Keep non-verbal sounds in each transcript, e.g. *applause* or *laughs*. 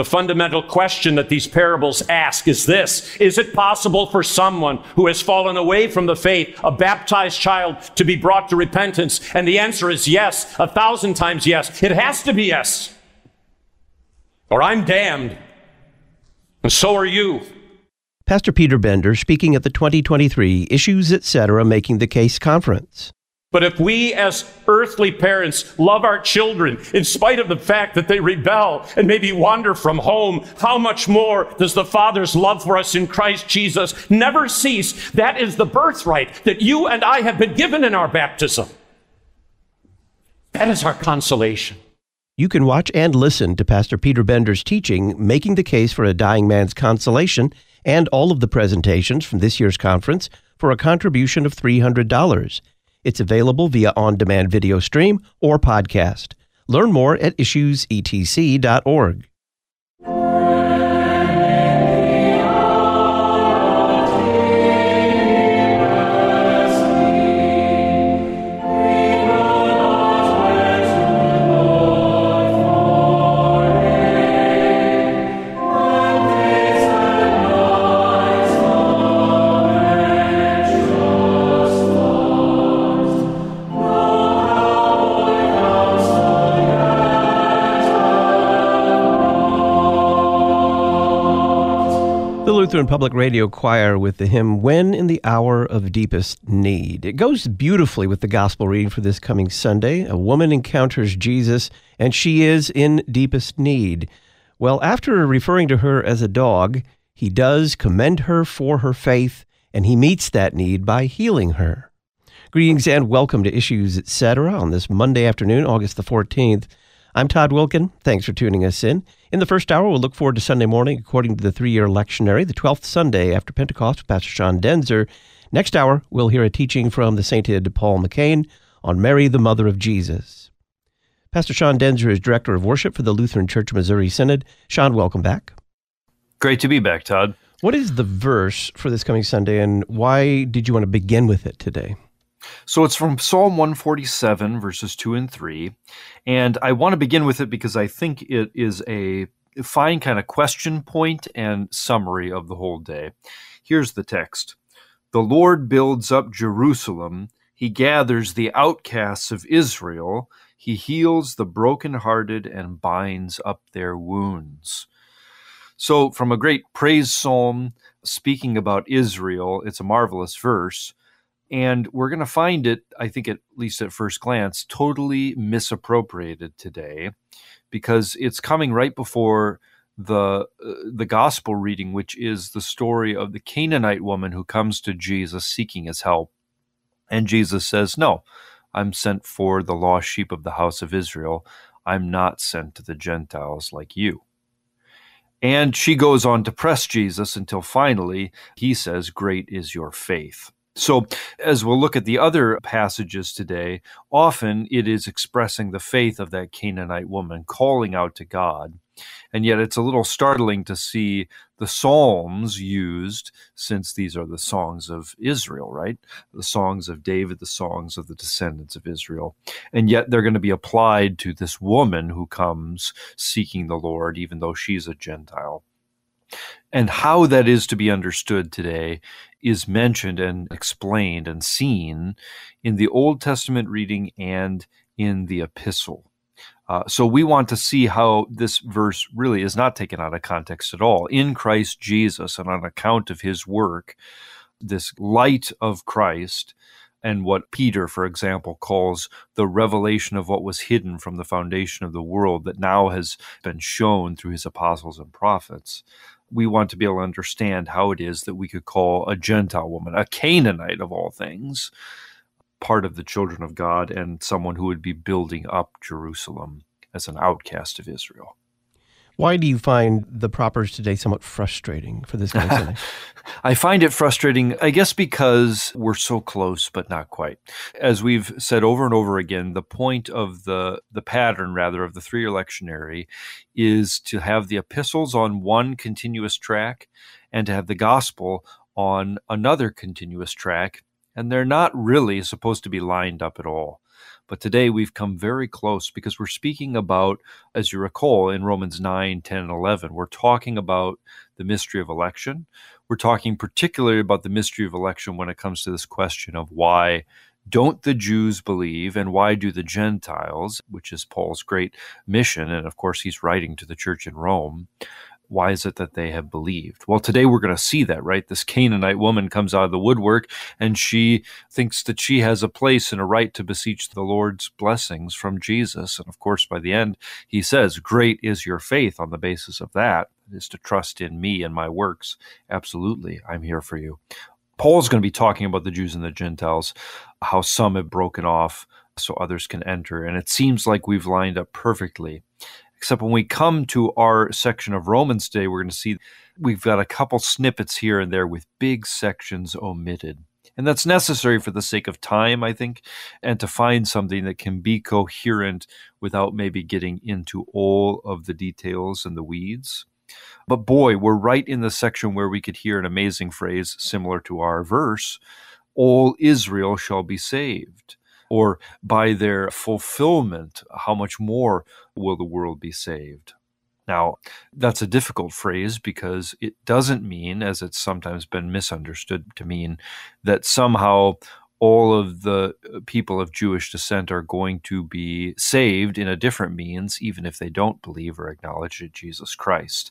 The fundamental question that these parables ask is this Is it possible for someone who has fallen away from the faith, a baptized child, to be brought to repentance? And the answer is yes, a thousand times yes. It has to be yes. Or I'm damned. And so are you. Pastor Peter Bender speaking at the 2023 Issues Etc. Making the Case conference. But if we as earthly parents love our children in spite of the fact that they rebel and maybe wander from home, how much more does the Father's love for us in Christ Jesus never cease? That is the birthright that you and I have been given in our baptism. That is our consolation. You can watch and listen to Pastor Peter Bender's teaching, Making the Case for a Dying Man's Consolation, and all of the presentations from this year's conference for a contribution of $300. It's available via on demand video stream or podcast. Learn more at issuesetc.org. Lutheran Public Radio Choir with the hymn When in the Hour of Deepest Need. It goes beautifully with the gospel reading for this coming Sunday. A woman encounters Jesus and she is in deepest need. Well, after referring to her as a dog, he does commend her for her faith and he meets that need by healing her. Greetings and welcome to Issues Etc. on this Monday afternoon, August the 14th. I'm Todd Wilken. Thanks for tuning us in. In the first hour, we'll look forward to Sunday morning according to the three year lectionary, the 12th Sunday after Pentecost with Pastor Sean Daenzer. Next hour, we'll hear a teaching from the sainted Paul McCain on Mary, the Mother of Jesus. Pastor Sean Daenzer is Director of Worship for the Lutheran Church Missouri Synod. Sean, welcome back. Great to be back, Todd. What is the verse for this coming Sunday, and why did you want to begin with it today? So it's from Psalm 147, verses 2 and 3. And I want to begin with it because I think it is a fine kind of question point and summary of the whole day. Here's the text The Lord builds up Jerusalem, he gathers the outcasts of Israel, he heals the brokenhearted and binds up their wounds. So, from a great praise psalm speaking about Israel, it's a marvelous verse. And we're going to find it, I think, at least at first glance, totally misappropriated today because it's coming right before the uh, the gospel reading which is the story of the Canaanite woman who comes to Jesus seeking his help. And Jesus says no I'm sent for the lost sheep of the house of Israel. I'm not sent to the Gentiles like you. And she goes on to press Jesus until finally he says great is your faith so, as we'll look at the other passages today, often it is expressing the faith of that Canaanite woman, calling out to God. And yet it's a little startling to see the Psalms used, since these are the songs of Israel, right? The songs of David, the songs of the descendants of Israel. And yet they're going to be applied to this woman who comes seeking the Lord, even though she's a Gentile. And how that is to be understood today is mentioned and explained and seen in the Old Testament reading and in the epistle. Uh, so we want to see how this verse really is not taken out of context at all. In Christ Jesus and on account of his work, this light of Christ and what Peter, for example, calls the revelation of what was hidden from the foundation of the world that now has been shown through his apostles and prophets we want to be able to understand how it is that we could call a Gentile woman, a Canaanite of all things, part of the children of God and someone who would be building up Jerusalem as an outcast of Israel. Why do you find the propers today somewhat frustrating for this kind of thing? *laughs* I find it frustrating, I guess, because we're so close, but not quite. As we've said over and over again, the point of the the pattern, rather, of the three-year lectionary, is to have the epistles on one continuous track, and to have the gospel on another continuous track, and they're not really supposed to be lined up at all But today we've come very close because we're speaking about, as you recall, in Romans 9, 10, and 11, we're talking about the mystery of election. We're talking particularly about the mystery of election when it comes to this question of why don't the Jews believe and why do the Gentiles, which is Paul's great mission, and of course he's writing to the church in Rome, why is it that they have believed? Well, today we're going to see that, right? This Canaanite woman comes out of the woodwork and she thinks that she has a place and a right to beseech the Lord's blessings from Jesus. And of course, by the end, he says, Great is your faith on the basis of that. Is to trust in me and my works. Absolutely, I'm here for you. Paul's going to be talking about the Jews and the Gentiles, how some have broken off so others can enter. And it seems like we've lined up perfectly. Except when we come to our section of Romans today, we're going to see we've got a couple snippets here and there with big sections omitted. And that's necessary for the sake of time, I think, and to find something that can be coherent without maybe getting into all of the details and the weeds. But boy, we're right in the section where we could hear an amazing phrase similar to our verse All Israel shall be saved or by their fulfillment, how much more will the world be saved? Now, that's a difficult phrase because it doesn't mean, as it's sometimes been misunderstood to mean, that somehow all of the uh, people of Jewish descent are going to be saved in a different means, even if they don't believe or acknowledge Jesus Christ.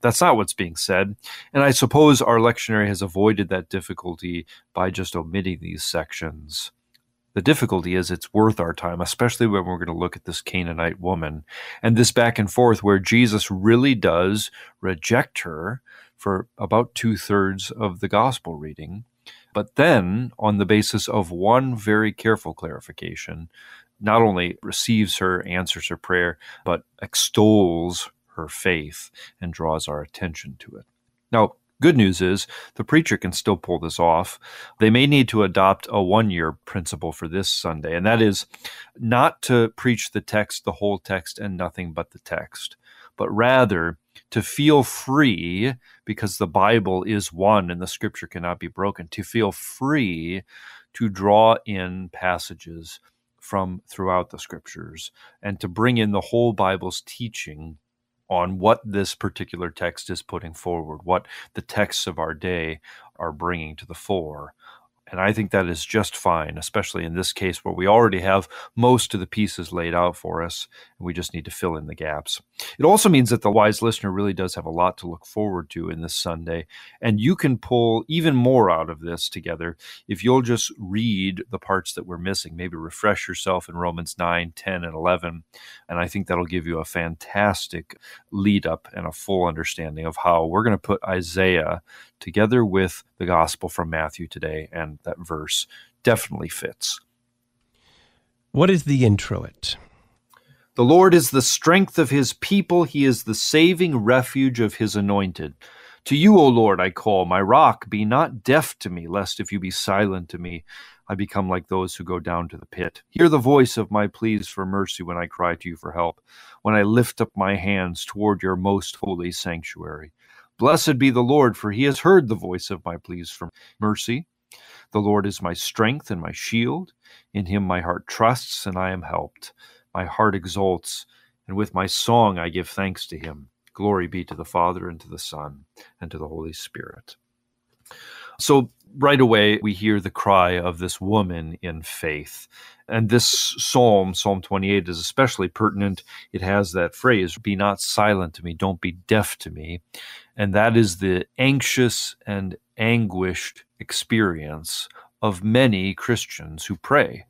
That's not what's being said. And I suppose our lectionary has avoided that difficulty by just omitting these sections. The difficulty is it's worth our time, especially when we're going to look at this Canaanite woman and this back and forth where Jesus really does reject her for about two thirds of the gospel reading. But then, on the basis of one very careful clarification, not only receives her, answers her prayer, but extols her faith and draws our attention to it. Now, Good news is the preacher can still pull this off. They may need to adopt a one year principle for this Sunday, and that is not to preach the text, the whole text, and nothing but the text, but rather to feel free, because the Bible is one and the scripture cannot be broken, to feel free to draw in passages from throughout the scriptures and to bring in the whole Bible's teaching on what this particular text is putting forward, what the texts of our day are bringing to the fore. And I think that is just fine, especially in this case where we already have most of the pieces laid out for us, and we just need to fill in the gaps. It also means that the wise listener really does have a lot to look forward to in this Sunday, and you can pull even more out of this together if you'll just read the parts that we're missing. Maybe refresh yourself in Romans 9, 10, and 11, and I think that'll give you a fantastic lead up and a full understanding of how we're going to put Isaiah together with the gospel from Matthew today, and that verse definitely fits. What is the introit? The Lord is the strength of his people, he is the saving refuge of his anointed. To you, O Lord, I call, my rock, be not deaf to me, lest if you be silent to me, I become like those who go down to the pit. Hear the voice of my pleas for mercy when I cry to you for help, when I lift up my hands toward your most holy sanctuary. Blessed be the Lord, for he has heard the voice of my pleas for mercy. The Lord is my strength and my shield. In him my heart trusts, and I am helped. My heart exults, and with my song I give thanks to him. Glory be to the Father, and to the Son, and to the Holy Spirit. So, right away, we hear the cry of this woman in faith. And this psalm, Psalm 28, is especially pertinent. It has that phrase, Be not silent to me, don't be deaf to me. And that is the anxious and anguished experience of many Christians who pray.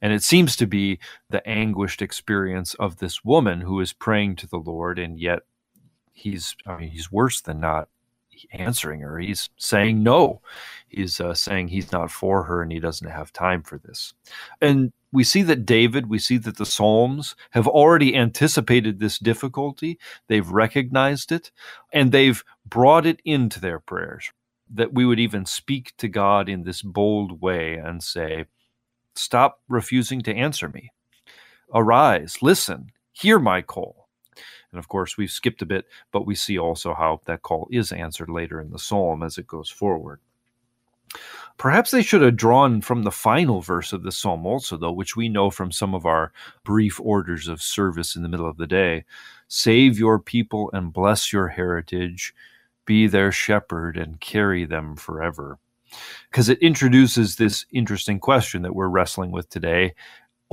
And it seems to be the anguished experience of this woman who is praying to the Lord, and yet he's, I mean, he's worse than not answering her. He's saying no. He's uh, saying he's not for her and he doesn't have time for this. And we see that David, we see that the Psalms have already anticipated this difficulty. They've recognized it and they've brought it into their prayers. That we would even speak to God in this bold way and say, Stop refusing to answer me. Arise, listen, hear my call. And of course, we've skipped a bit, but we see also how that call is answered later in the psalm as it goes forward. Perhaps they should have drawn from the final verse of the psalm also, though, which we know from some of our brief orders of service in the middle of the day. Save your people and bless your heritage, be their shepherd and carry them forever. Because it introduces this interesting question that we're wrestling with today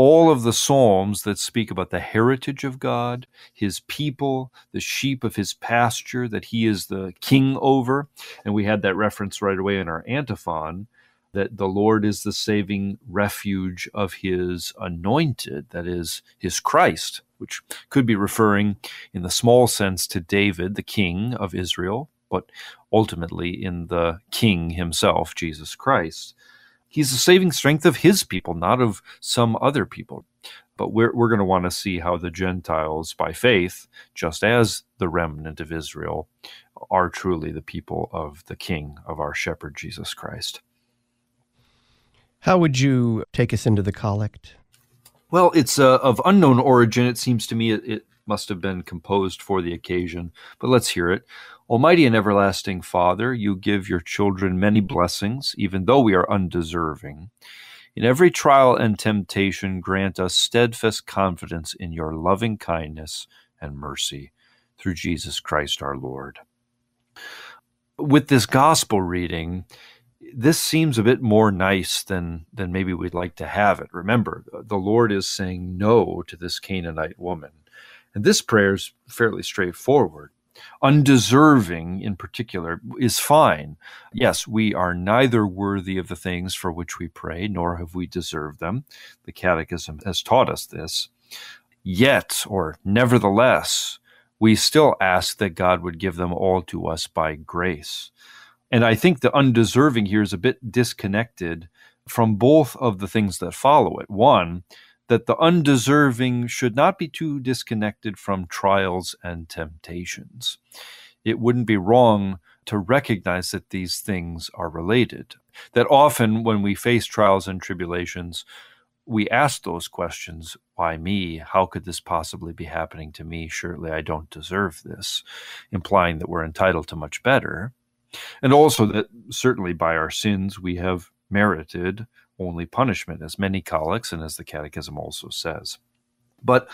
all of the Psalms that speak about the heritage of God, his people, the sheep of his pasture that he is the king over. And we had that reference right away in our antiphon that the Lord is the saving refuge of his anointed, that is, his Christ, which could be referring in the small sense to David, the king of Israel, but ultimately in the king himself, Jesus Christ. He's the saving strength of his people, not of some other people. But we're, we're going to want to see how the Gentiles, by faith, just as the remnant of Israel, are truly the people of the King, of our shepherd, Jesus Christ. How would you take us into the collect? Well, it's uh, of unknown origin. It seems to me it, it must have been composed for the occasion, but let's hear it. Almighty and everlasting Father, you give your children many blessings, even though we are undeserving. In every trial and temptation, grant us steadfast confidence in your loving kindness and mercy through Jesus Christ our Lord. With this gospel reading, this seems a bit more nice than than maybe we'd like to have it. Remember, the Lord is saying no to this Canaanite woman. And this prayer is fairly straightforward undeserving in particular is fine. Yes, we are neither worthy of the things for which we pray, nor have we deserved them. The Catechism has taught us this. Yet, or nevertheless, we still ask that God would give them all to us by grace. And I think the undeserving here is a bit disconnected from both of the things that follow it. One, that the undeserving should not be too disconnected from trials and temptations. It wouldn't be wrong to recognize that these things are related. That often, when we face trials and tribulations, we ask those questions why me? How could this possibly be happening to me? Surely I don't deserve this, implying that we're entitled to much better. And also that certainly by our sins we have merited only punishment, as many collects and as the Catechism also says. But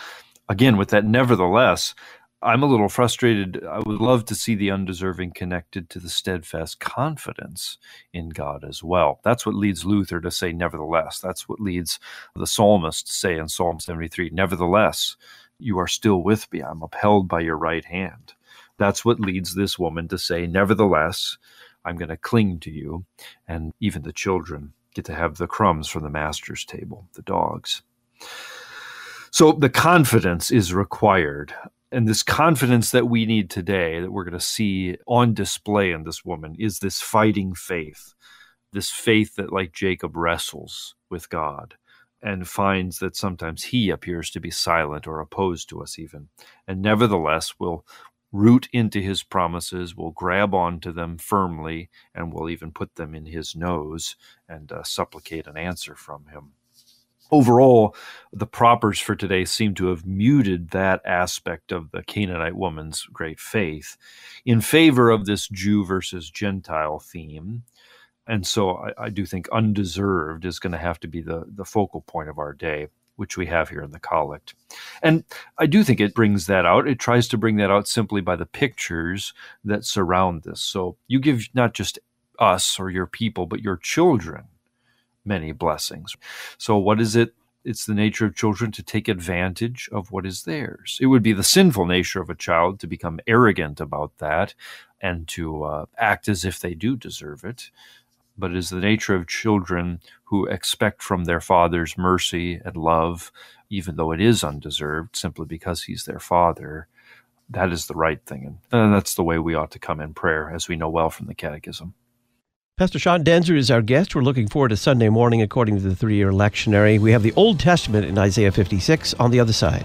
again, with that, nevertheless, I'm a little frustrated. I would love to see the undeserving connected to the steadfast confidence in God as well. That's what leads Luther to say, nevertheless. That's what leads the psalmist to say in Psalm 73, nevertheless, you are still with me. I'm upheld by your right hand. That's what leads this woman to say, nevertheless, I'm going to cling to you. And even the children get to have the crumbs from the master's table, the dogs. So the confidence is required. And this confidence that we need today, that we're going to see on display in this woman, is this fighting faith. This faith that, like Jacob, wrestles with God and finds that sometimes he appears to be silent or opposed to us, even. And nevertheless, will root into his promises, will grab onto them firmly, and will even put them in his nose and uh, supplicate an answer from him. Overall, the propers for today seem to have muted that aspect of the Canaanite woman's great faith in favor of this Jew versus Gentile theme. And so I, I do think undeserved is going to have to be the, the focal point of our day which we have here in the collect. And I do think it brings that out. It tries to bring that out simply by the pictures that surround this. So you give not just us or your people, but your children many blessings. So, what is it? It's the nature of children to take advantage of what is theirs. It would be the sinful nature of a child to become arrogant about that and to uh, act as if they do deserve it but it is the nature of children who expect from their father's mercy and love, even though it is undeserved, simply because he's their father. That is the right thing. And that's the way we ought to come in prayer, as we know well from the Catechism. Pastor Sean Daenzer is our guest. We're looking forward to Sunday morning according to the three year lectionary. We have the Old Testament in Isaiah 56 on the other side.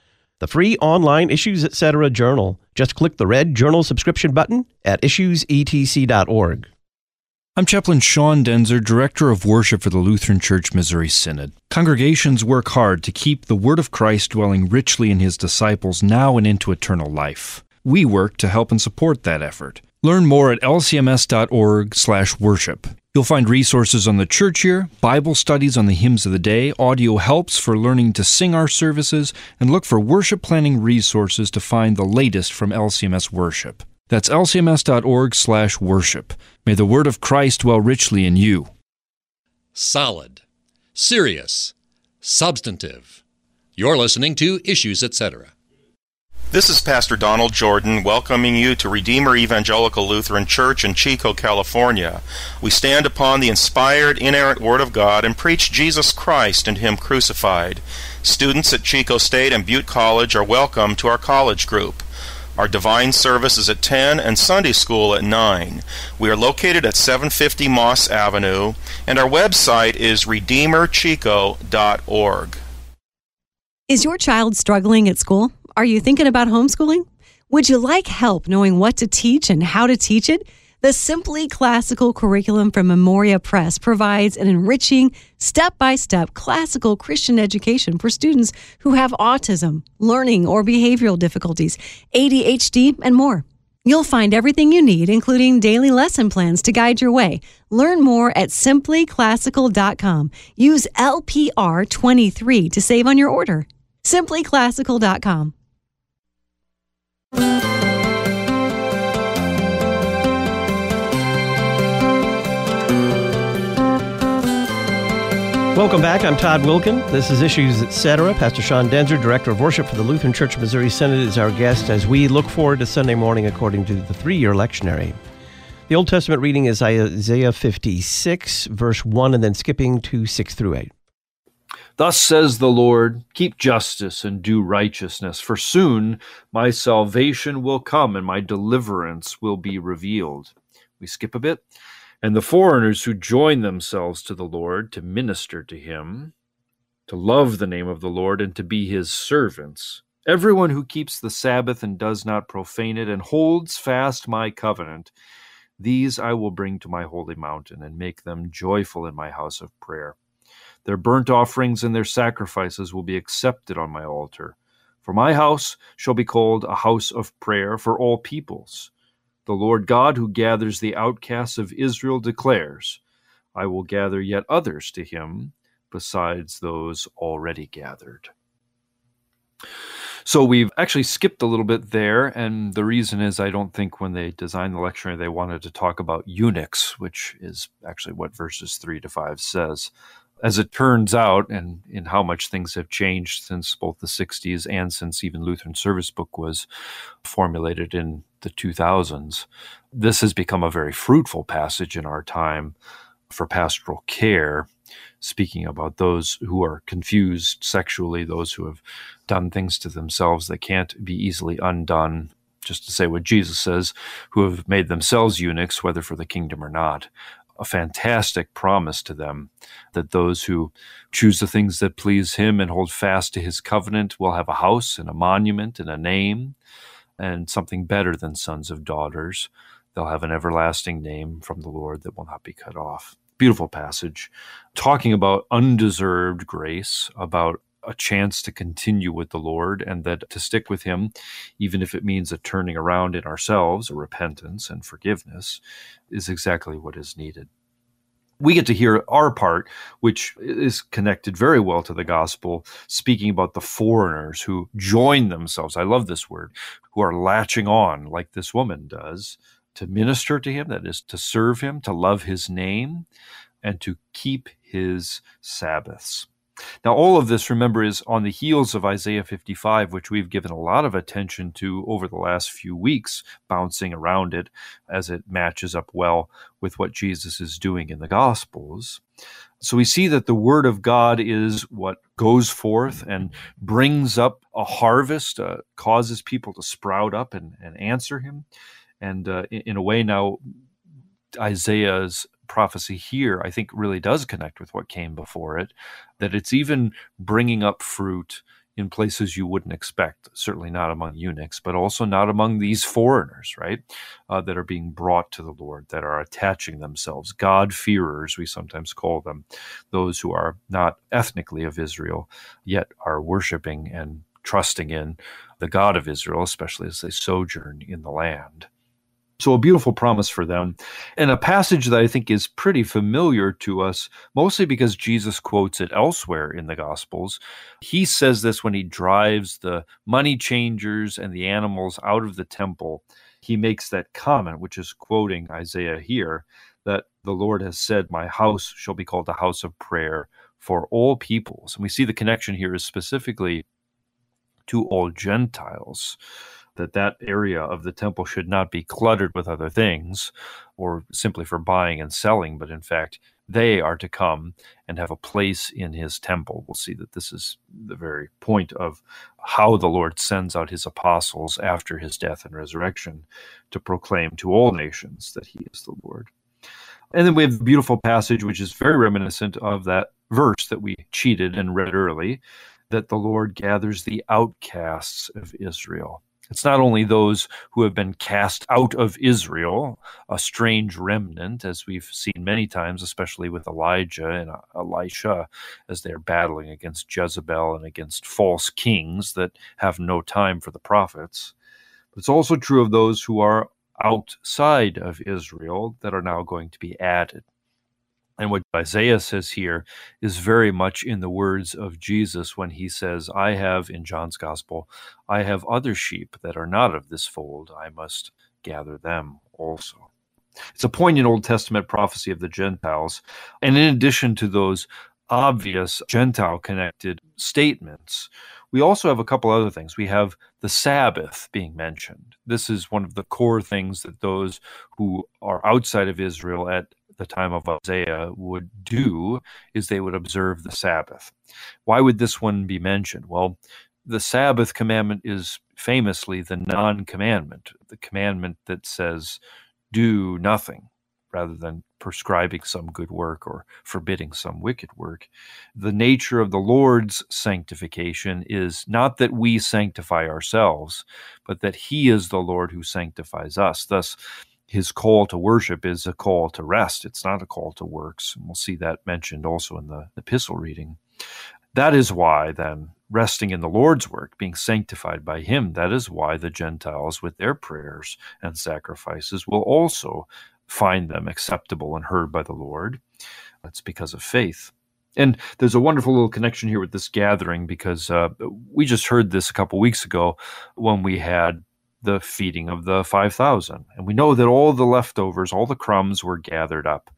the free online Issues Etc. journal. Just click the red journal subscription button at issuesetc.org. I'm Chaplain Sean Daenzer, Director of Worship for the Lutheran Church Missouri Synod. Congregations work hard to keep the Word of Christ dwelling richly in His disciples now and into eternal life. We work to help and support that effort. Learn more at lcms.org/worship. You'll find resources on the church year, Bible studies on the hymns of the day, audio helps for learning to sing our services, and look for worship planning resources to find the latest from LCMS worship. That's lcms.org/worship. May the word of Christ dwell richly in you. Solid, serious, substantive. You're listening to Issues Etc. This is Pastor Donald Jordan welcoming you to Redeemer Evangelical Lutheran Church in Chico, California. We stand upon the inspired, inerrant Word of God and preach Jesus Christ and Him crucified. Students at Chico State and Butte College are welcome to our college group. Our divine service is at 10 and Sunday school at 9. We are located at 750 Moss Avenue, and our website is redeemerchico.org. Is your child struggling at school? Are you thinking about homeschooling? Would you like help knowing what to teach and how to teach it? The Simply Classical curriculum from Memoria Press provides an enriching, step by step classical Christian education for students who have autism, learning or behavioral difficulties, ADHD, and more. You'll find everything you need, including daily lesson plans to guide your way. Learn more at simplyclassical.com. Use LPR23 to save on your order. Simplyclassical.com. Welcome back. I'm Todd Wilken. This is Issues Etc. Pastor Sean Daenzer, Director of Worship for the Lutheran Church Missouri Synod, is our guest as we look forward to Sunday morning according to the three year lectionary. The Old Testament reading is Isaiah 56, verse 1, and then skipping to 6 through 8. Thus says the Lord, keep justice and do righteousness, for soon my salvation will come and my deliverance will be revealed. We skip a bit. And the foreigners who join themselves to the Lord to minister to him, to love the name of the Lord, and to be his servants. Everyone who keeps the Sabbath and does not profane it, and holds fast my covenant, these I will bring to my holy mountain, and make them joyful in my house of prayer. Their burnt offerings and their sacrifices will be accepted on my altar. For my house shall be called a house of prayer for all peoples. The Lord God, who gathers the outcasts of Israel, declares, I will gather yet others to him besides those already gathered. So we've actually skipped a little bit there, and the reason is I don't think when they designed the lectionary they wanted to talk about eunuchs, which is actually what verses 3 to 5 says as it turns out, and in how much things have changed since both the 60s and since even Lutheran Service Book was formulated in the 2000s, this has become a very fruitful passage in our time for pastoral care, speaking about those who are confused sexually, those who have done things to themselves that can't be easily undone. Just to say what Jesus says, who have made themselves eunuchs, whether for the kingdom or not a fantastic promise to them that those who choose the things that please him and hold fast to his covenant will have a house and a monument and a name and something better than sons of daughters. They'll have an everlasting name from the Lord that will not be cut off. Beautiful passage talking about undeserved grace, about a chance to continue with the Lord and that to stick with Him, even if it means a turning around in ourselves, a repentance and forgiveness, is exactly what is needed. We get to hear our part, which is connected very well to the gospel, speaking about the foreigners who join themselves. I love this word, who are latching on like this woman does to minister to him, that is, to serve him, to love his name, and to keep his Sabbaths. Now, all of this, remember, is on the heels of Isaiah 55, which we've given a lot of attention to over the last few weeks, bouncing around it as it matches up well with what Jesus is doing in the Gospels. So we see that the Word of God is what goes forth and brings up a harvest, uh, causes people to sprout up and, and answer Him. And uh, in, in a way, now Isaiah's prophecy here, I think, really does connect with what came before it, that it's even bringing up fruit in places you wouldn't expect, certainly not among eunuchs, but also not among these foreigners, right, uh, that are being brought to the Lord, that are attaching themselves, God-fearers, we sometimes call them, those who are not ethnically of Israel, yet are worshiping and trusting in the God of Israel, especially as they sojourn in the land. So, a beautiful promise for them, and a passage that I think is pretty familiar to us, mostly because Jesus quotes it elsewhere in the Gospels. He says this when he drives the money changers and the animals out of the temple. He makes that comment, which is quoting Isaiah here, that the Lord has said, My house shall be called a house of prayer for all peoples. And we see the connection here is specifically to all Gentiles that that area of the temple should not be cluttered with other things or simply for buying and selling, but in fact, they are to come and have a place in his temple. We'll see that this is the very point of how the Lord sends out his apostles after his death and resurrection to proclaim to all nations that he is the Lord. And then we have the beautiful passage, which is very reminiscent of that verse that we cheated and read early, that the Lord gathers the outcasts of Israel. It's not only those who have been cast out of Israel, a strange remnant, as we've seen many times, especially with Elijah and Elisha, as they're battling against Jezebel and against false kings that have no time for the prophets. But it's also true of those who are outside of Israel that are now going to be added. And what Isaiah says here is very much in the words of Jesus when he says, I have, in John's gospel, I have other sheep that are not of this fold. I must gather them also. It's a poignant Old Testament prophecy of the Gentiles. And in addition to those obvious Gentile connected statements, we also have a couple other things. We have the Sabbath being mentioned. This is one of the core things that those who are outside of Israel at the time of Isaiah would do is they would observe the Sabbath. Why would this one be mentioned? Well, the Sabbath commandment is famously the non commandment, the commandment that says, do nothing rather than prescribing some good work or forbidding some wicked work. The nature of the Lord's sanctification is not that we sanctify ourselves, but that He is the Lord who sanctifies us. Thus, his call to worship is a call to rest. It's not a call to works. And we'll see that mentioned also in the epistle reading. That is why, then, resting in the Lord's work, being sanctified by Him, that is why the Gentiles, with their prayers and sacrifices, will also find them acceptable and heard by the Lord. That's because of faith. And there's a wonderful little connection here with this gathering because uh, we just heard this a couple weeks ago when we had the feeding of the 5,000. And we know that all the leftovers, all the crumbs were gathered up.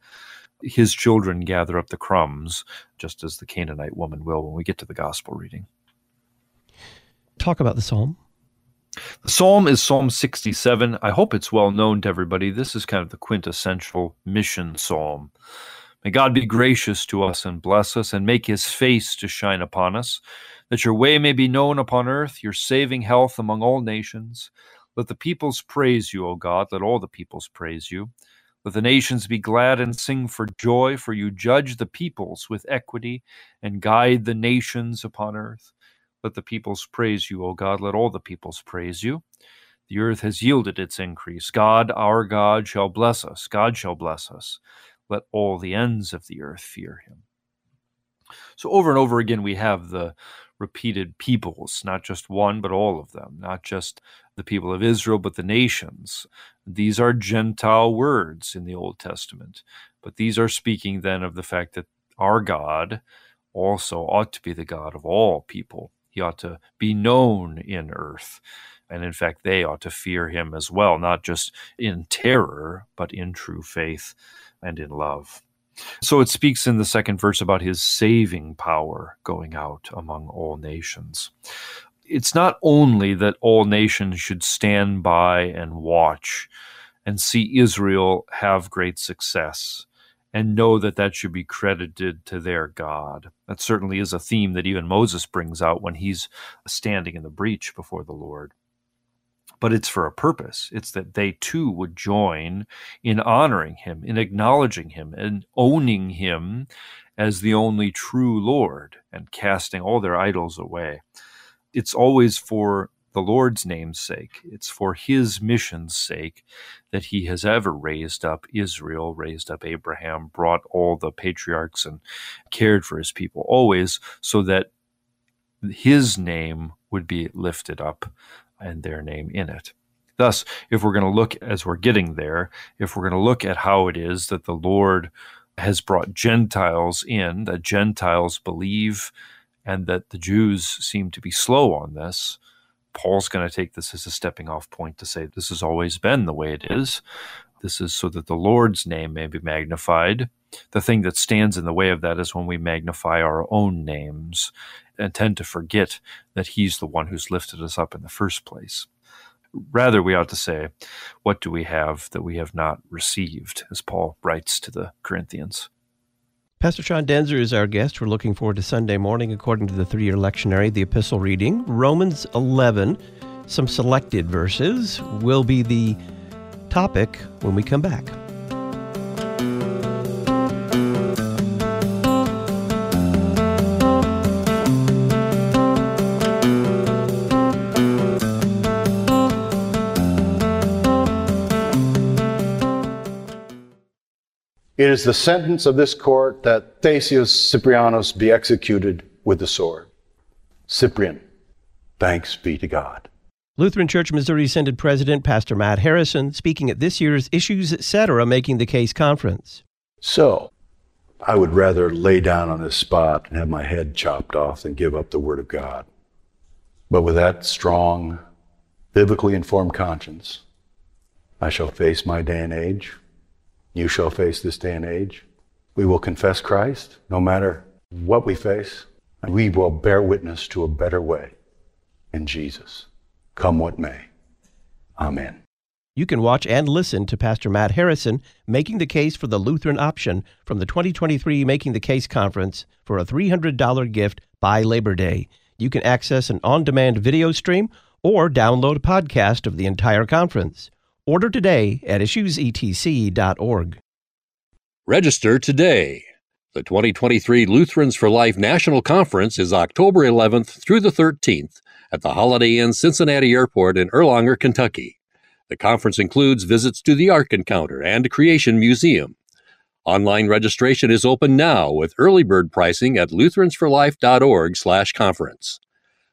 His children gather up the crumbs, just as the Canaanite woman will when we get to the gospel reading. Talk about the psalm. The psalm is Psalm 67. I hope it's well known to everybody. This is kind of the quintessential mission psalm. May God be gracious to us and bless us and make his face to shine upon us, that your way may be known upon earth, your saving health among all nations. Let the peoples praise you, O God. Let all the peoples praise you. Let the nations be glad and sing for joy, for you judge the peoples with equity and guide the nations upon earth. Let the peoples praise you, O God. Let all the peoples praise you. The earth has yielded its increase. God, our God, shall bless us. God shall bless us. Let all the ends of the earth fear him. So, over and over again, we have the repeated peoples, not just one, but all of them, not just the people of Israel, but the nations. These are Gentile words in the Old Testament, but these are speaking then of the fact that our God also ought to be the God of all people. He ought to be known in earth. And in fact, they ought to fear him as well, not just in terror, but in true faith and in love. So it speaks in the second verse about his saving power going out among all nations. It's not only that all nations should stand by and watch and see Israel have great success and know that that should be credited to their God. That certainly is a theme that even Moses brings out when he's standing in the breach before the Lord but it's for a purpose. It's that they too would join in honoring him, in acknowledging him, and owning him as the only true Lord and casting all their idols away. It's always for the Lord's name's sake. It's for his mission's sake that he has ever raised up Israel, raised up Abraham, brought all the patriarchs and cared for his people, always so that his name would be lifted up and their name in it. Thus, if we're going to look as we're getting there, if we're going to look at how it is that the Lord has brought Gentiles in, that Gentiles believe, and that the Jews seem to be slow on this, Paul's going to take this as a stepping off point to say this has always been the way it is. This is so that the Lord's name may be magnified. The thing that stands in the way of that is when we magnify our own names and tend to forget that He's the one who's lifted us up in the first place. Rather, we ought to say, What do we have that we have not received, as Paul writes to the Corinthians? Pastor Sean Daenzer is our guest. We're looking forward to Sunday morning, according to the three year lectionary, the epistle reading. Romans 11, some selected verses, will be the topic when we come back. It is the sentence of this court that Thascius Cyprianus be executed with the sword. Cyprian, thanks be to God. Lutheran Church Missouri Synod President Pastor Matt Harrison speaking at this year's Issues Etc. Making the Case conference. So, I would rather lay down on this spot and have my head chopped off than give up the Word of God. But with that strong, biblically informed conscience, I shall face my day and age you shall face this day and age. We will confess Christ no matter what we face, and we will bear witness to a better way in Jesus, come what may. Amen. You can watch and listen to Pastor Matt Harrison making the case for the Lutheran option from the 2023 Making the Case conference for a $300 gift by Labor Day. You can access an on demand video stream or download a podcast of the entire conference. Order today at issuesetc.org. Register today. The 2023 Lutherans for Life National Conference is October 11th through the 13th at the Holiday Inn Cincinnati Airport in Erlanger, Kentucky. The conference includes visits to the Ark Encounter and Creation Museum. Online registration is open now with early bird pricing at lutheransforlife.org/conference.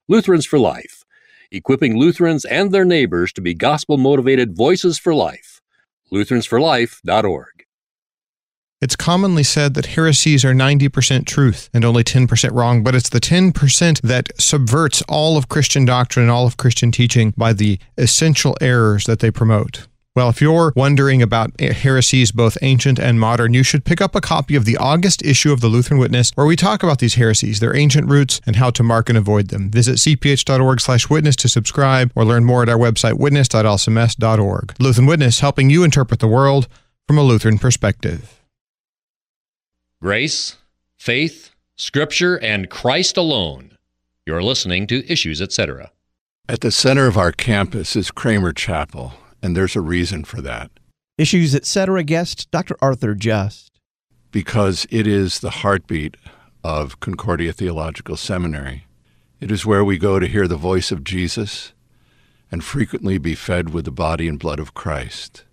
Lutherans for Life equipping Lutherans and their neighbors to be gospel motivated voices for life. Lutheransforlife.org. It's commonly said that heresies are 90% truth and only 10% wrong, but it's the 10% that subverts all of Christian doctrine and all of Christian teaching by the essential errors that they promote. Well, if you're wondering about eh, heresies, both ancient and modern, you should pick up a copy of the August issue of the Lutheran Witness, where we talk about these heresies, their ancient roots, and how to mark and avoid them. Visit cph.org/witness to subscribe, or learn more at our website witness.lcms.org. Lutheran Witness, helping you interpret the world from a Lutheran perspective. Grace, faith, Scripture, and Christ alone. You're listening to Issues, etc. At the center of our campus is Kramer Chapel and there's a reason for that. Issues Etc. guest Dr. Arthur Just. Because it is the heartbeat of Concordia Theological Seminary. It is where we go to hear the voice of Jesus and frequently be fed with the body and blood of Christ.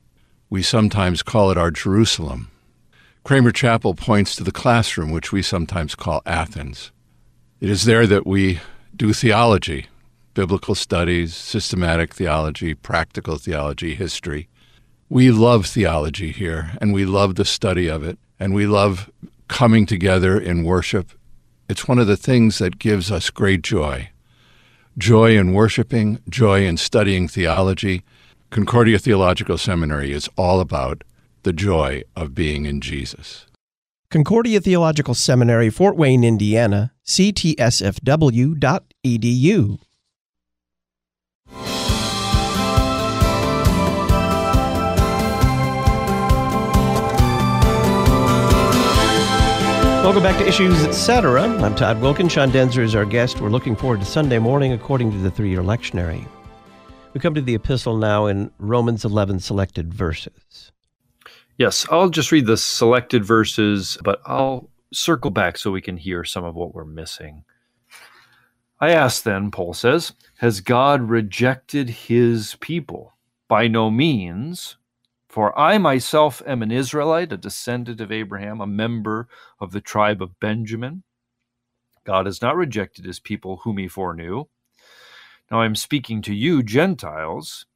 We sometimes call it our Jerusalem. Kramer Chapel points to the classroom, which we sometimes call Athens. It is there that we do theology, biblical studies, systematic theology, practical theology, history. We love theology here, and we love the study of it, and we love coming together in worship. It's one of the things that gives us great joy joy in worshiping, joy in studying theology. Concordia Theological Seminary is all about the joy of being in Jesus. Concordia Theological Seminary, Fort Wayne, Indiana, ctsfw.edu. Welcome back to Issues Etc. I'm Todd Wilkins. Sean Daenzer is our guest. We're looking forward to Sunday morning according to the three year lectionary. We come to the epistle now in Romans 11 selected verses. Yes, I'll just read the selected verses, but I'll circle back so we can hear some of what we're missing. I ask then, Paul says, has God rejected his people? By no means. For I myself am an Israelite, a descendant of Abraham, a member of the tribe of Benjamin. God has not rejected his people whom he foreknew. Now I am speaking to you, Gentiles,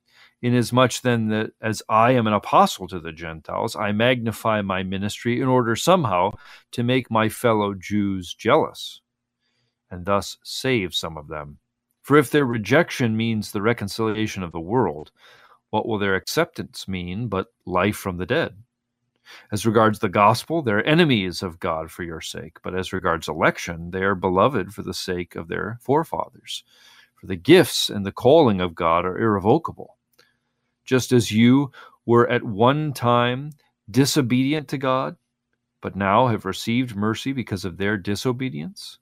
inasmuch then that as I am an apostle to the Gentiles, I magnify my ministry in order somehow to make my fellow Jews jealous, and thus save some of them. For if their rejection means the reconciliation of the world, what will their acceptance mean but life from the dead? As regards the gospel, they're enemies of God for your sake, but as regards election, they are beloved for the sake of their forefathers. For the gifts and the calling of God are irrevocable. Just as you were at one time disobedient to God, but now have received mercy because of their disobedience,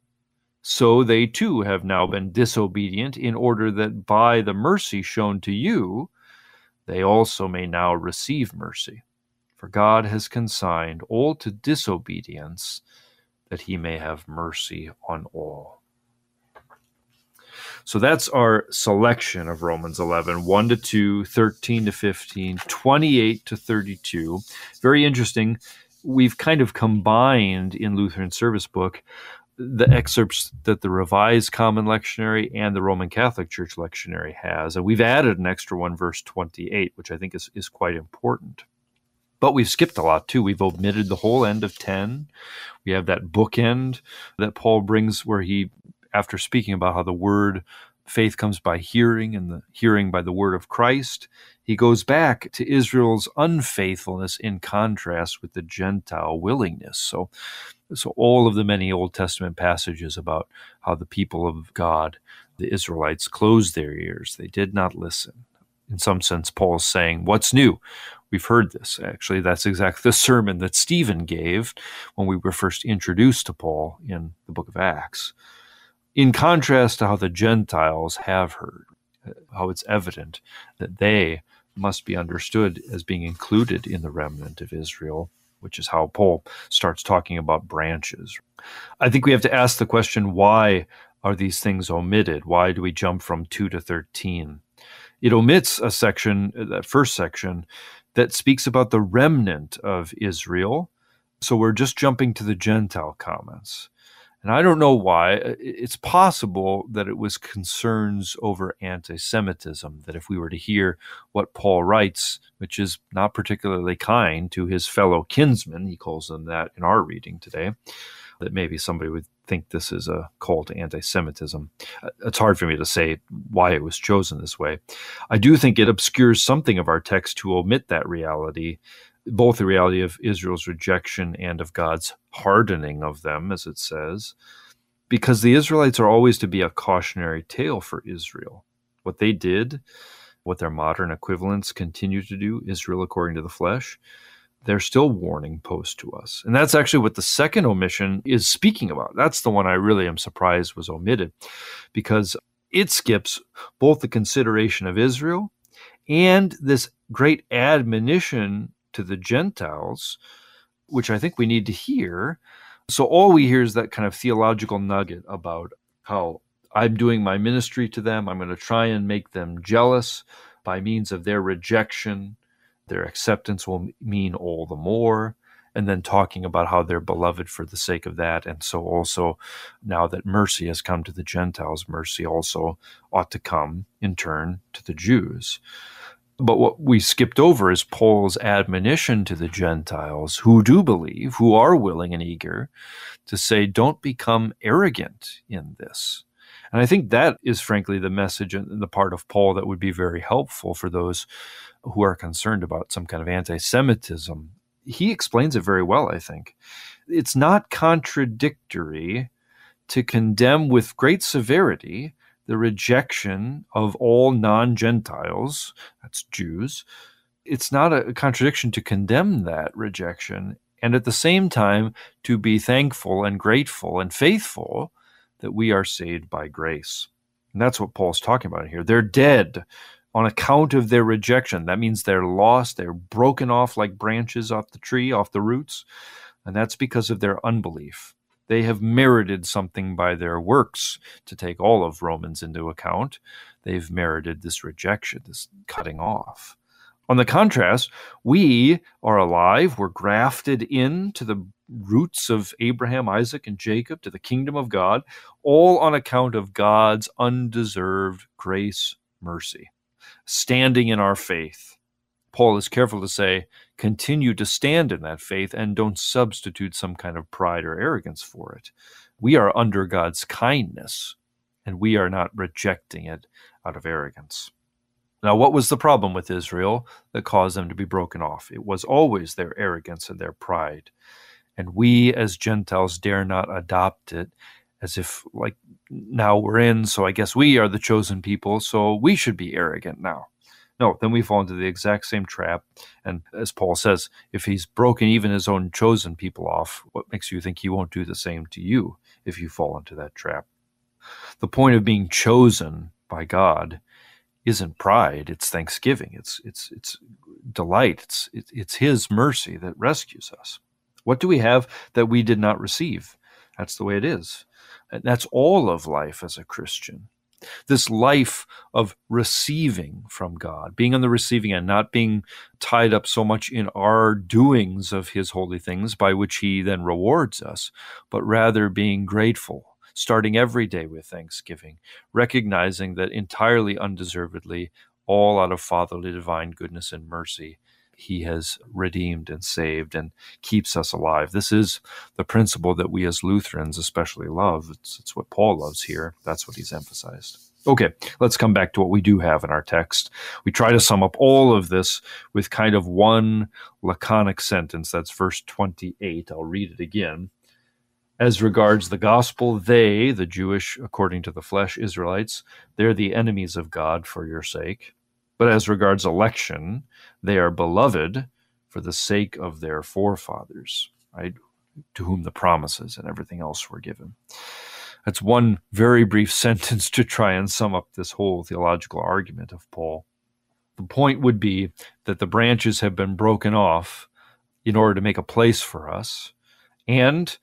so they too have now been disobedient, in order that by the mercy shown to you, they also may now receive mercy. For God has consigned all to disobedience, that he may have mercy on all. So that's our selection of Romans 11 1 to 2, 13 to 15, 28 to 32. Very interesting. We've kind of combined in Lutheran Service Book the excerpts that the Revised Common Lectionary and the Roman Catholic Church Lectionary has. And we've added an extra one, verse 28, which I think is, is quite important. But we've skipped a lot too. We've omitted the whole end of 10. We have that bookend that Paul brings where he, after speaking about how the word faith comes by hearing and the hearing by the word of Christ, he goes back to Israel's unfaithfulness in contrast with the Gentile willingness. So so all of the many Old Testament passages about how the people of God, the Israelites, closed their ears, they did not listen. In some sense, Paul's saying, What's new? We've heard this. Actually, that's exactly the sermon that Stephen gave when we were first introduced to Paul in the book of Acts. In contrast to how the Gentiles have heard, uh, how it's evident that they must be understood as being included in the remnant of Israel which is how Paul starts talking about branches. I think we have to ask the question why are these things omitted? Why do we jump from 2 to 13? It omits a section, uh, that first section, that speaks about the remnant of Israel. So we're just jumping to the Gentile comments. And I don't know why. Uh, it's possible that it was concerns over anti Semitism, that if we were to hear what Paul writes, which is not particularly kind to his fellow kinsmen, he calls them that in our reading today, that maybe somebody would think this is a call to anti Semitism. Uh, it's hard for me to say why it was chosen this way. I do think it obscures something of our text to omit that reality both the reality of Israel's rejection and of God's hardening of them, as it says, because the Israelites are always to be a cautionary tale for Israel. What they did, what their modern equivalents continue to do, Israel according to the flesh, they're still warning post to us. And that's actually what the second omission is speaking about. That's the one I really am surprised was omitted because it skips both the consideration of Israel and this great admonition to the Gentiles, which I think we need to hear. So all we hear is that kind of theological nugget about how I'm doing my ministry to them. I'm going to try and make them jealous by means of their rejection. Their acceptance will mean all the more. And then talking about how they're beloved for the sake of that. And so, also, now that mercy has come to the Gentiles, mercy also ought to come in turn to the Jews. But what we skipped over is Paul's admonition to the Gentiles who do believe, who are willing and eager, to say, don't become arrogant in this. And I think that is frankly the message and the part of Paul that would be very helpful for those who are concerned about some kind of anti Semitism he explains it very well, I think. It's not contradictory to condemn with great severity the rejection of all non Gentiles, that's Jews. It's not a contradiction to condemn that rejection and at the same time to be thankful and grateful and faithful that we are saved by grace. And that's what Paul's talking about here. They're dead on account of their rejection. That means they're lost, they're broken off like branches off the tree, off the roots. And that's because of their unbelief. They have merited something by their works, to take all of Romans into account. They've merited this rejection, this cutting off. On the contrast, we are alive, we're grafted into the roots of Abraham, Isaac, and Jacob to the kingdom of God, all on account of God's undeserved grace, mercy standing in our faith. Paul is careful to say, continue to stand in that faith and don't substitute some kind of pride or arrogance for it. We are under God's kindness, and we are not rejecting it out of arrogance. Now, what was the problem with Israel that caused them to be broken off? It was always their arrogance and their pride. And we as Gentiles dare not adopt it as if like now we're in, so I guess we are the chosen people, so we should be arrogant now. No, then we fall into the exact same trap. And as Paul says, if he's broken even his own chosen people off, what makes you think he won't do the same to you if you fall into that trap? The point of being chosen by God isn't pride, it's thanksgiving, it's it's it's delight, it's it's his mercy that rescues us. What do we have that we did not receive? That's the way it is. That's all of life as a Christian. This life of receiving from God, being on the receiving end, not being tied up so much in our doings of His holy things by which He then rewards us, but rather being grateful, starting every day with thanksgiving, recognizing that entirely undeservedly, all out of fatherly divine goodness and mercy, he has redeemed and saved and keeps us alive. This is the principle that we as Lutherans especially love. It's, it's what Paul loves here. That's what he's emphasized. Okay, let's come back to what we do have in our text. We try to sum up all of this with kind of one laconic sentence. That's verse 28. I'll read it again. As regards the gospel, they, the Jewish, according to the flesh, Israelites, they're the enemies of God for your sake. But as regards election, they are beloved for the sake of their forefathers, right? To whom the promises and everything else were given. That's one very brief *laughs* sentence to try and sum up this whole theological argument of Paul. The point would be that the branches have been broken off in order to make a place for us, and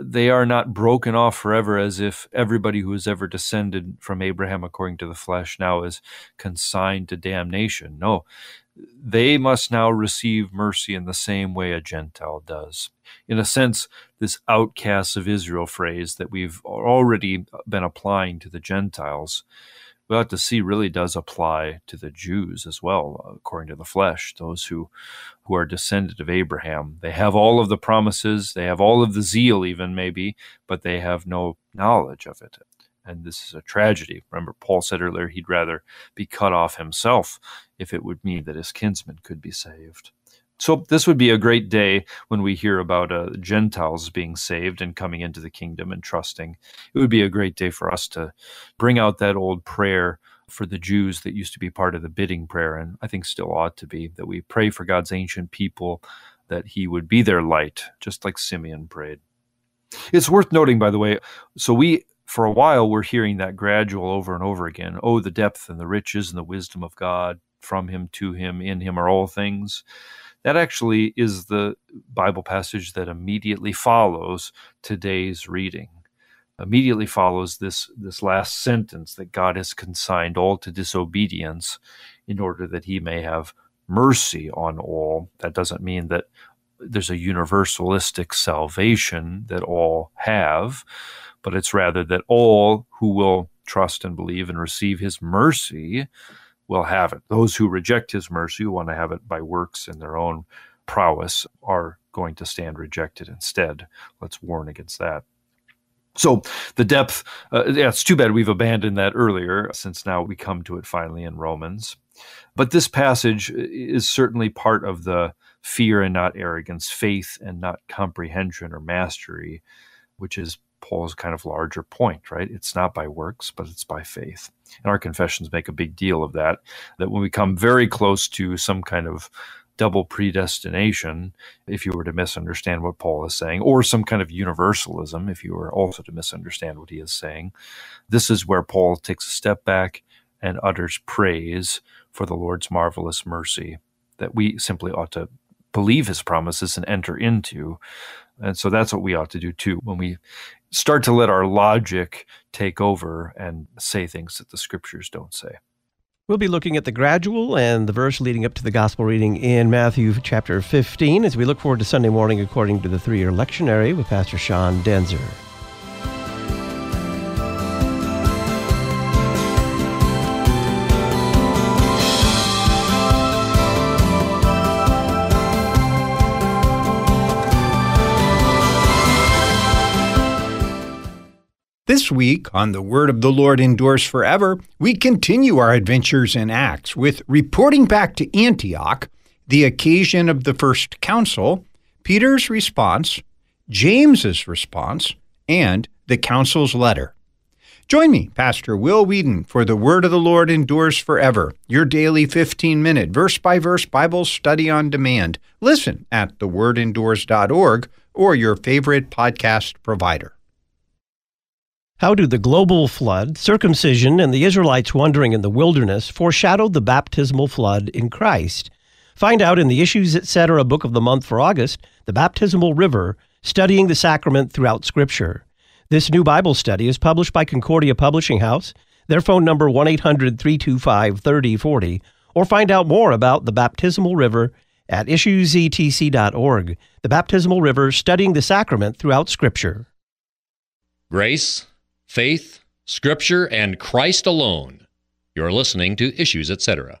they are not broken off forever as if everybody who has ever descended from Abraham according to the flesh now is consigned to damnation. No, they must now receive mercy in the same way a Gentile does. In a sense, this outcasts of Israel phrase that we've already been applying to the Gentiles ought to see really does apply to the Jews as well, according to the flesh, those who, who are descended of Abraham. They have all of the promises, they have all of the zeal, even maybe, but they have no knowledge of it. And this is a tragedy. Remember, Paul said earlier he'd rather be cut off himself if it would mean that his kinsmen could be saved. So this would be a great day when we hear about uh, Gentiles being saved and coming into the kingdom and trusting. It would be a great day for us to bring out that old prayer for the Jews that used to be part of the bidding prayer, and I think still ought to be, that we pray for God's ancient people that he would be their light, just like Simeon prayed. It's worth noting, by the way, so we for a while we're hearing that gradual over and over again. Oh, the depth and the riches and the wisdom of God, from him to him, in him are all things. That actually is the Bible passage that immediately follows today's reading. Immediately follows this, this last sentence that God has consigned all to disobedience in order that he may have mercy on all. That doesn't mean that there's a universalistic salvation that all have, but it's rather that all who will trust and believe and receive his mercy will have it. Those who reject his mercy, who want to have it by works in their own prowess, are going to stand rejected instead. Let's warn against that. So the depth, uh, yeah, it's too bad we've abandoned that earlier, since now we come to it finally in Romans. But this passage is certainly part of the fear and not arrogance, faith and not comprehension or mastery, which is Paul's kind of larger point, right? It's not by works, but it's by faith. And our confessions make a big deal of that, that when we come very close to some kind of double predestination, if you were to misunderstand what Paul is saying, or some kind of universalism, if you were also to misunderstand what he is saying, this is where Paul takes a step back and utters praise for the Lord's marvelous mercy that we simply ought to believe his promises and enter into. And so that's what we ought to do too when we start to let our logic take over and say things that the scriptures don't say. We'll be looking at the gradual and the verse leading up to the gospel reading in Matthew chapter 15 as we look forward to Sunday morning according to the three year lectionary with Pastor Sean Daenzer. This week on The Word of the Lord Endures Forever, we continue our adventures in Acts with reporting back to Antioch, the occasion of the first council, Peter's response, James's response, and the council's letter. Join me, Pastor Will Weedon, for The Word of the Lord Endures Forever, your daily 15 minute verse by verse Bible study on demand. Listen at thewordendures.org or your favorite podcast provider. How do the global flood, circumcision, and the Israelites wandering in the wilderness foreshadow the baptismal flood in Christ? Find out in the Issues Etc. book of the month for August, The Baptismal River, Studying the Sacrament Throughout Scripture. This new Bible study is published by Concordia Publishing House. Their phone number 1-800-325-3040 or find out more about the baptismal river at issuesetc.org. The baptismal river studying the sacrament throughout scripture. Grace faith, Scripture, and Christ alone. You're listening to Issues, etc.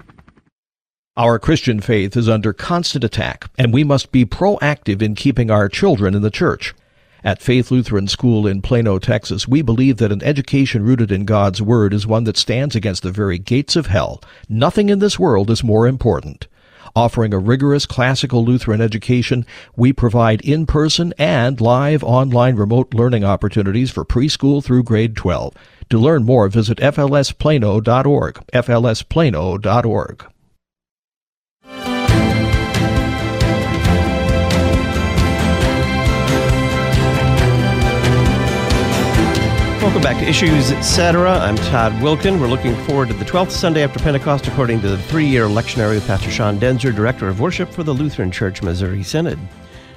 Our Christian faith is under constant attack, and we must be proactive in keeping our children in the church. At Faith Lutheran School in Plano, Texas, we believe that an education rooted in God's Word is one that stands against the very gates of hell. Nothing in this world is more important. Offering a rigorous classical Lutheran education, we provide in-person and live online remote learning opportunities for preschool through grade 12. To learn more, visit flsplano.org, flsplano.org. Welcome back to Issues Etc. I'm Todd Wilken. We're looking forward to the 12th Sunday after Pentecost according to the three-year lectionary with Pastor Sean Daenzer, Director of Worship for the Lutheran Church Missouri Synod.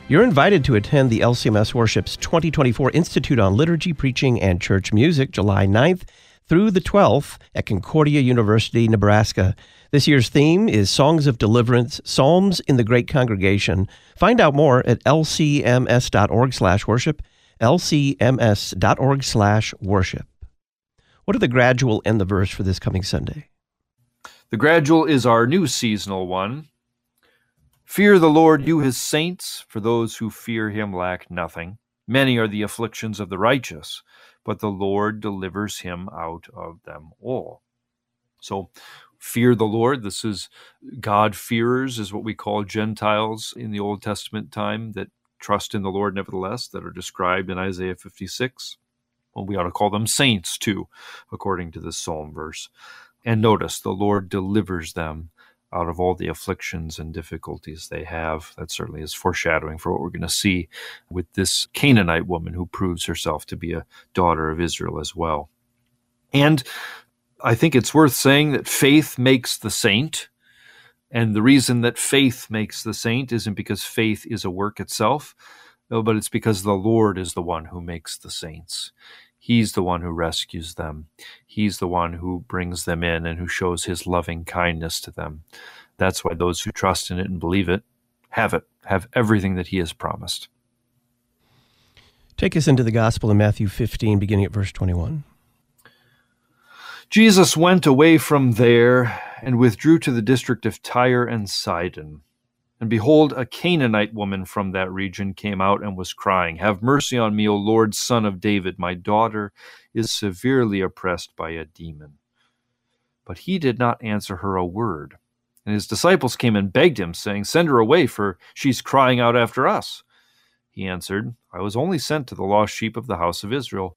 You're invited to attend the LCMS Worship's 2024 Institute on Liturgy, Preaching, and Church Music, July 9th through the 12th at Concordia University, Nebraska. This year's theme is Songs of Deliverance, Psalms in the Great Congregation. Find out more at lcms.org/worship lcms.org slash worship. What are the gradual and the verse for this coming Sunday? The gradual is our new seasonal one. Fear the Lord, you his saints, for those who fear him lack nothing. Many are the afflictions of the righteous, but the Lord delivers him out of them all. So, fear the Lord. This is God-fearers, is what we call Gentiles in the Old Testament time that trust in the Lord nevertheless, that are described in Isaiah 56. Well, we ought to call them saints too, according to this psalm verse. And notice the Lord delivers them out of all the afflictions and difficulties they have. That certainly is foreshadowing for what we're going to see with this Canaanite woman who proves herself to be a daughter of Israel as well. And I think it's worth saying that faith makes the saint. And the reason that faith makes the saint isn't because faith is a work itself, but it's because the Lord is the one who makes the saints. He's the one who rescues them. He's the one who brings them in and who shows his loving kindness to them. That's why those who trust in it and believe it have it, have everything that he has promised. Take us into the gospel in Matthew 15, beginning at verse 21. Jesus went away from there and withdrew to the district of Tyre and Sidon. And behold, a Canaanite woman from that region came out and was crying, Have mercy on me, O Lord, son of David. My daughter is severely oppressed by a demon. But he did not answer her a word. And his disciples came and begged him, saying, Send her away, for she's crying out after us. He answered, I was only sent to the lost sheep of the house of Israel.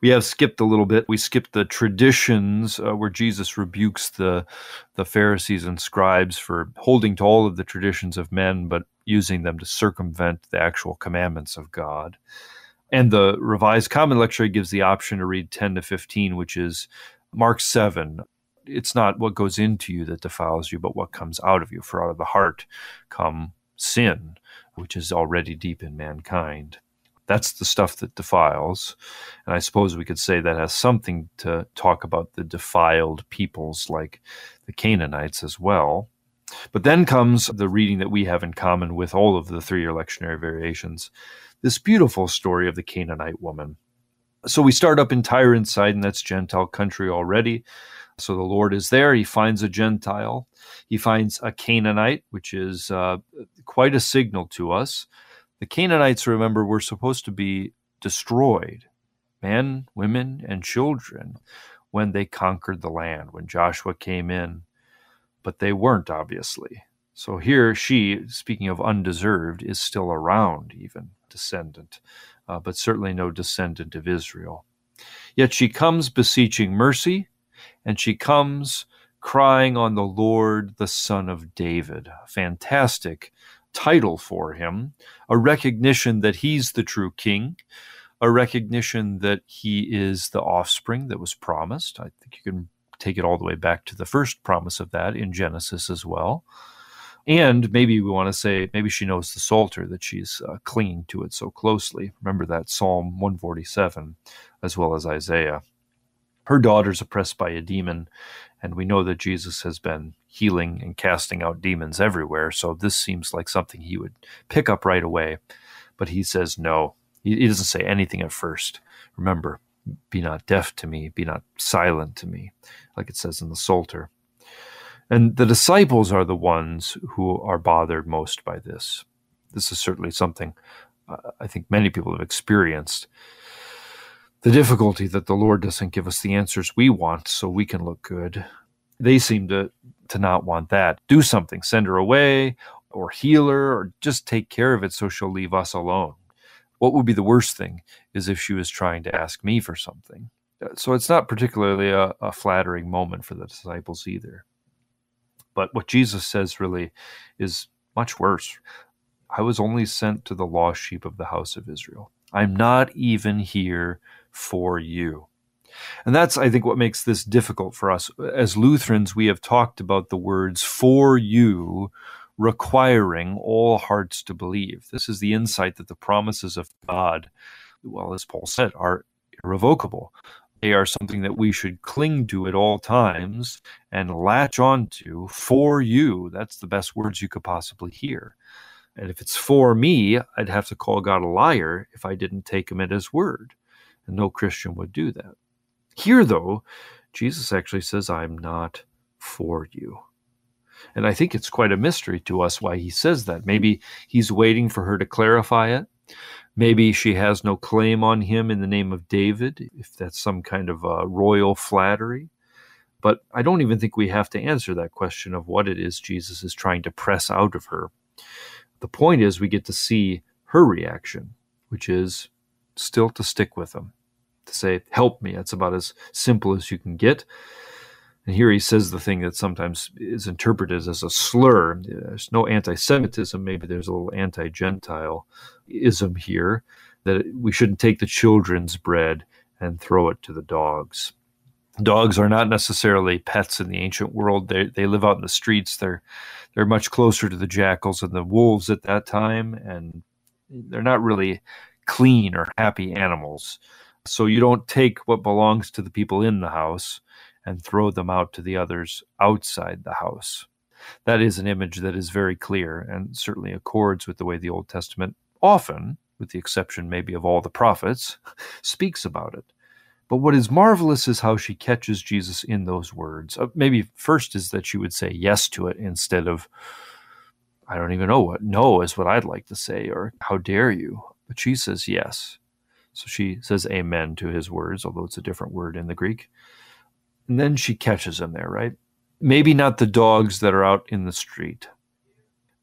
we have skipped a little bit. We skipped the traditions uh, where Jesus rebukes the the Pharisees and scribes for holding to all of the traditions of men, but using them to circumvent the actual commandments of God. And the Revised Common Lectionary gives the option to read 10 to 15, which is Mark 7. It's not what goes into you that defiles you, but what comes out of you. For out of the heart come sin, which is already deep in mankind. That's the stuff that defiles. And I suppose we could say that has something to talk about the defiled peoples like the Canaanites as well. But then comes the reading that we have in common with all of the three year lectionary variations this beautiful story of the Canaanite woman. So we start up in Tyre and Sidon, that's Gentile country already. So the Lord is there. He finds a Gentile. He finds a Canaanite, which is uh, quite a signal to us the Canaanites, remember, were supposed to be destroyed men, women, and children when they conquered the land, when Joshua came in. But they weren't, obviously. So here she, speaking of undeserved, is still around, even descendant, uh, but certainly no descendant of Israel. Yet she comes beseeching mercy, and she comes crying on the Lord, the Son of David. Fantastic title for him, a recognition that he's the true king, a recognition that he is the offspring that was promised. I think you can take it all the way back to the first promise of that in Genesis as well. And maybe we want to say, maybe she knows the Psalter that she's uh, clinging to it so closely. Remember that Psalm 147 as well as Isaiah. Her daughter's oppressed by a demon, and we know that Jesus has been healing and casting out demons everywhere. So this seems like something he would pick up right away. But he says no. He, doesn't say anything at first. Remember, be not deaf to me, be not silent to me, like it says in the Psalter. And the disciples are the ones who are bothered most by this. This is certainly something uh, I think many people have experienced. The difficulty that the Lord doesn't give us the answers we want so we can look good. They seem to to not want that. Do something, send her away or heal her or just take care of it so she'll leave us alone. What would be the worst thing is if she was trying to ask me for something. Uh, so it's not particularly a, a flattering moment for the disciples either. But what Jesus says really is much worse. I was only sent to the lost sheep of the house of Israel. I'm not even here for you. And that's, I think, what makes this difficult for us. As Lutherans, we have talked about the words for you requiring all hearts to believe. This is the insight that the promises of God, well, as Paul said, are irrevocable. They are something that we should cling to at all times and latch onto for you. That's the best words you could possibly hear. And if it's for me, I'd have to call God a liar if I didn't take him at his word. And no Christian would do that. Here, though, Jesus actually says, I'm not for you. And I think it's quite a mystery to us why he says that. Maybe he's waiting for her to clarify it. Maybe she has no claim on him in the name of David, if that's some kind of uh, royal flattery. But I don't even think we have to answer that question of what it is Jesus is trying to press out of her. The point is, we get to see her reaction, which is still to stick with him to say, Help me. That's about as simple as you can get. And here he says the thing that sometimes is interpreted as a slur. There's no anti Semitism, maybe there's a little anti Gentile ism here that we shouldn't take the children's bread and throw it to the dogs. Dogs are not necessarily pets in the ancient world. They, they live out in the streets. They're they're much closer to the jackals and the wolves at that time, and they're not really clean or happy animals. So you don't take what belongs to the people in the house and throw them out to the others outside the house. That is an image that is very clear and certainly accords with the way the Old Testament often, with the exception maybe of all the prophets, *laughs* speaks about it. But what is marvelous is how she catches Jesus in those words. Uh, maybe first is that she would say yes to it instead of, I don't even know what, no is what I'd like to say, or how dare you. But she says yes. So she says amen to his words, although it's a different word in the Greek. And then she catches him there, right? Maybe not the dogs that are out in the street,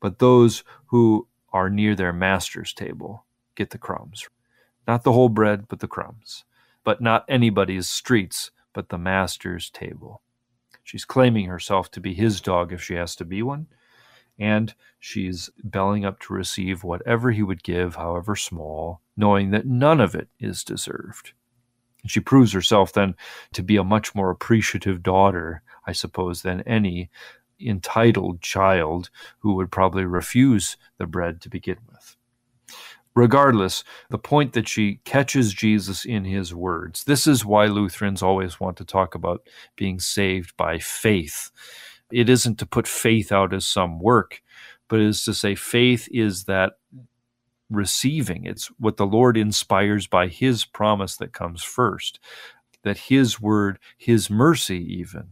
but those who are near their master's table get the crumbs. Not the whole bread, but the crumbs but not anybody's streets, but the master's table. She's claiming herself to be his dog if she has to be one, and she's belling up to receive whatever he would give, however small, knowing that none of it is deserved. And she proves herself then to be a much more appreciative daughter, I suppose, than any entitled child who would probably refuse the bread to begin with. Regardless, the point that she catches Jesus in his words. This is why Lutherans always want to talk about being saved by faith. It isn't to put faith out as some work, but it is to say faith is that receiving. It's what the Lord inspires by his promise that comes first. That his word, his mercy, even,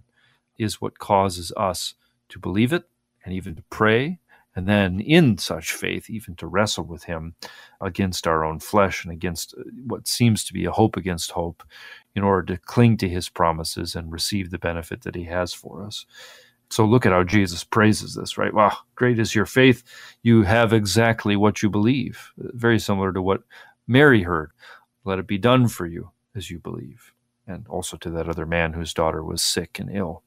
is what causes us to believe it and even to pray and then in such faith, even to wrestle with Him against our own flesh and against uh, what seems to be a hope against hope, in order to cling to His promises and receive the benefit that He has for us. So look at how Jesus praises this, right? Wow, great is your faith. You have exactly what you believe. Very similar to what Mary heard. Let it be done for you as you believe. And also to that other man whose daughter was sick and ill.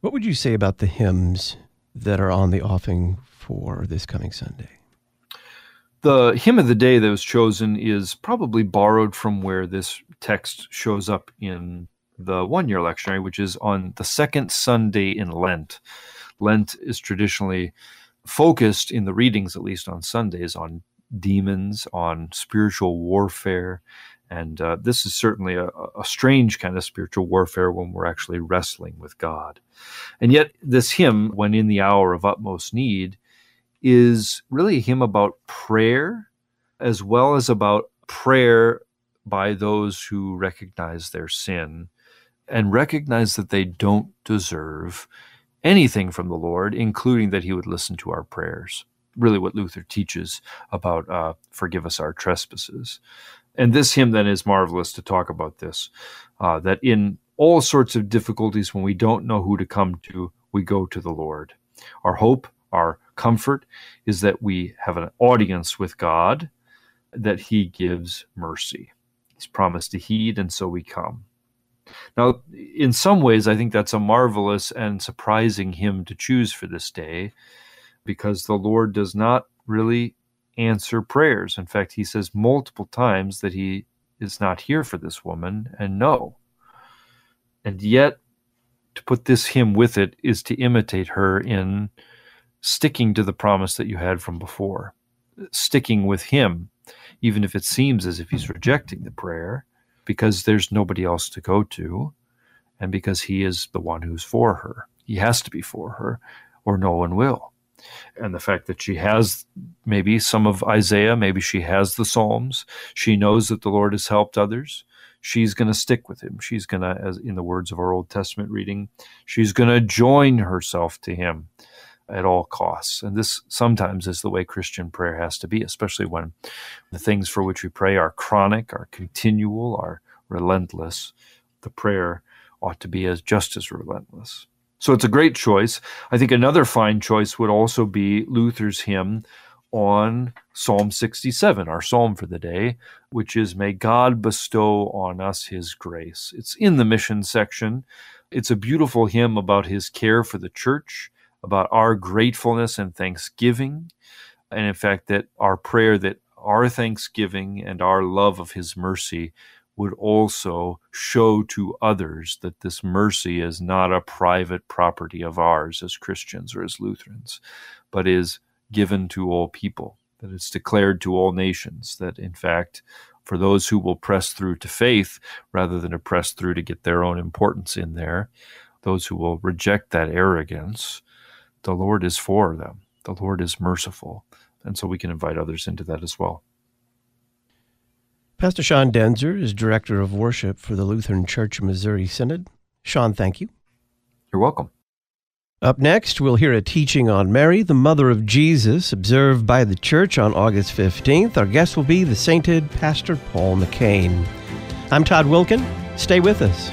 What would you say about the hymns that are on the offing for this coming Sunday? The hymn of the day that was chosen is probably borrowed from where this text shows up in the one year lectionary, which is on the second Sunday in Lent. Lent is traditionally focused in the readings, at least on Sundays, on demons, on spiritual warfare, and uh, this is certainly a, a, strange kind of spiritual warfare when we're actually wrestling with God. And yet, this hymn, when in the hour of utmost need, is really a hymn about prayer as well as about prayer by those who recognize their sin and recognize that they don't deserve anything from the Lord, including that He would listen to our prayers. Really, what Luther teaches about uh, forgive us our trespasses. And this hymn then is marvelous to talk about this uh, that in all sorts of difficulties when we don't know who to come to we go to the lord. Our hope our comfort is that we have an audience with god that he gives mercy. He's promised to heed and so we come now in some ways i think that's a marvelous and surprising hymn to choose for this day because the lord does not really answer prayers. In fact, he says multiple times that he is not here for this woman and no. And yet, to put this hymn with it is to imitate her in sticking to the promise that you had from before, sticking with him, even if it seems as if he's rejecting the prayer, because there's nobody else to go to, and because he is the one who's for her. He has to be for her, or no one will and the fact that she has maybe some of Isaiah, maybe she has the Psalms. She knows that the Lord has helped others. She's going to stick with him. She's going to, as in the words of our Old Testament reading, she's going to join herself to him at all costs. And this sometimes is the way Christian prayer has to be, especially when the things for which we pray are chronic, are continual, are relentless. The prayer ought to be as just as relentless. So it's a great choice. I think another fine choice would also be Luther's hymn on Psalm 67, our psalm for the day, which is May God bestow on us his grace. It's in the mission section. It's a beautiful hymn about his care for the church, about our gratefulness and thanksgiving, and in fact, that our prayer that our thanksgiving and our love of his mercy would also show to others that this mercy is not a private property of ours as Christians or as Lutherans, but is given to all people, that it's declared to all nations, that in fact, for those who will press through to faith rather than to press through to get their own importance in there, those who will reject that arrogance, the Lord is for them. The Lord is merciful. And so we can invite others into that as well. Pastor Sean Daenzer is Director of Worship for the Lutheran Church Missouri Synod. Sean, thank you. You're welcome. Up next, we'll hear a teaching on Mary, the mother of Jesus, observed by the church on August 15th. Our guest will be the sainted Pastor Paul McCain. I'm Todd Wilken. Stay with us.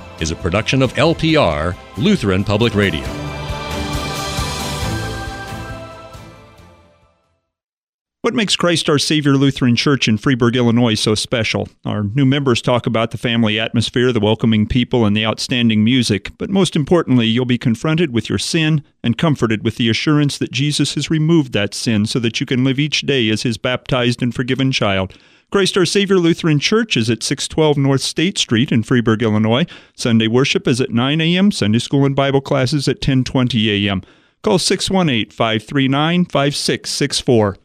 is a production of LPR, Lutheran Public Radio. What makes Christ Our Savior Lutheran Church in Freeburg, Illinois so special? Our new members talk about the family atmosphere, the welcoming people, and the outstanding music, but most importantly, you'll be confronted with your sin and comforted with the assurance that Jesus has removed that sin so that you can live each day as His baptized and forgiven child. Christ Our Savior Lutheran Church is at 612 North State Street in Freeburg, Illinois. Sunday worship is at 9 a.m., Sunday school and Bible classes at 1020 a.m. Call 618 539 5664.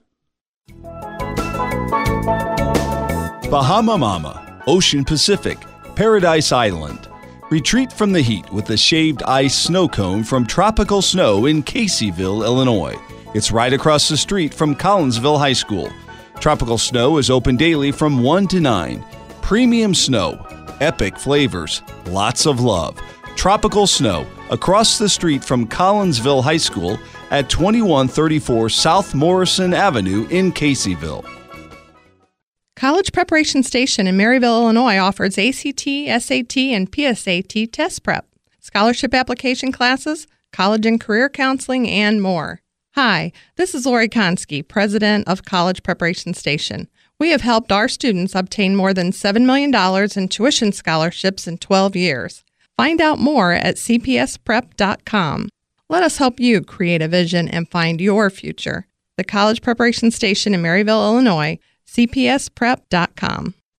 Bahama Mama, Ocean Pacific, Paradise Island. Retreat from the heat with a shaved ice snow cone from Tropical Snow in Caseyville, Illinois. It's right across the street from Collinsville High School. Tropical Snow is open daily from 1 to 9. Premium snow, epic flavors, lots of love. Tropical Snow across the street from Collinsville High School at 2134 South Morrison Avenue in Caseyville. College Preparation Station in Maryville, Illinois offers ACT, SAT, and PSAT test prep, scholarship application classes, college and career counseling, and more. Hi, this is Lori Konski, President of College Preparation Station. We have helped our students obtain more than $7 million in tuition scholarships in 12 years. Find out more at cpsprep.com. Let us help you create a vision and find your future. The College Preparation Station in Maryville, Illinois, cpsprep.com.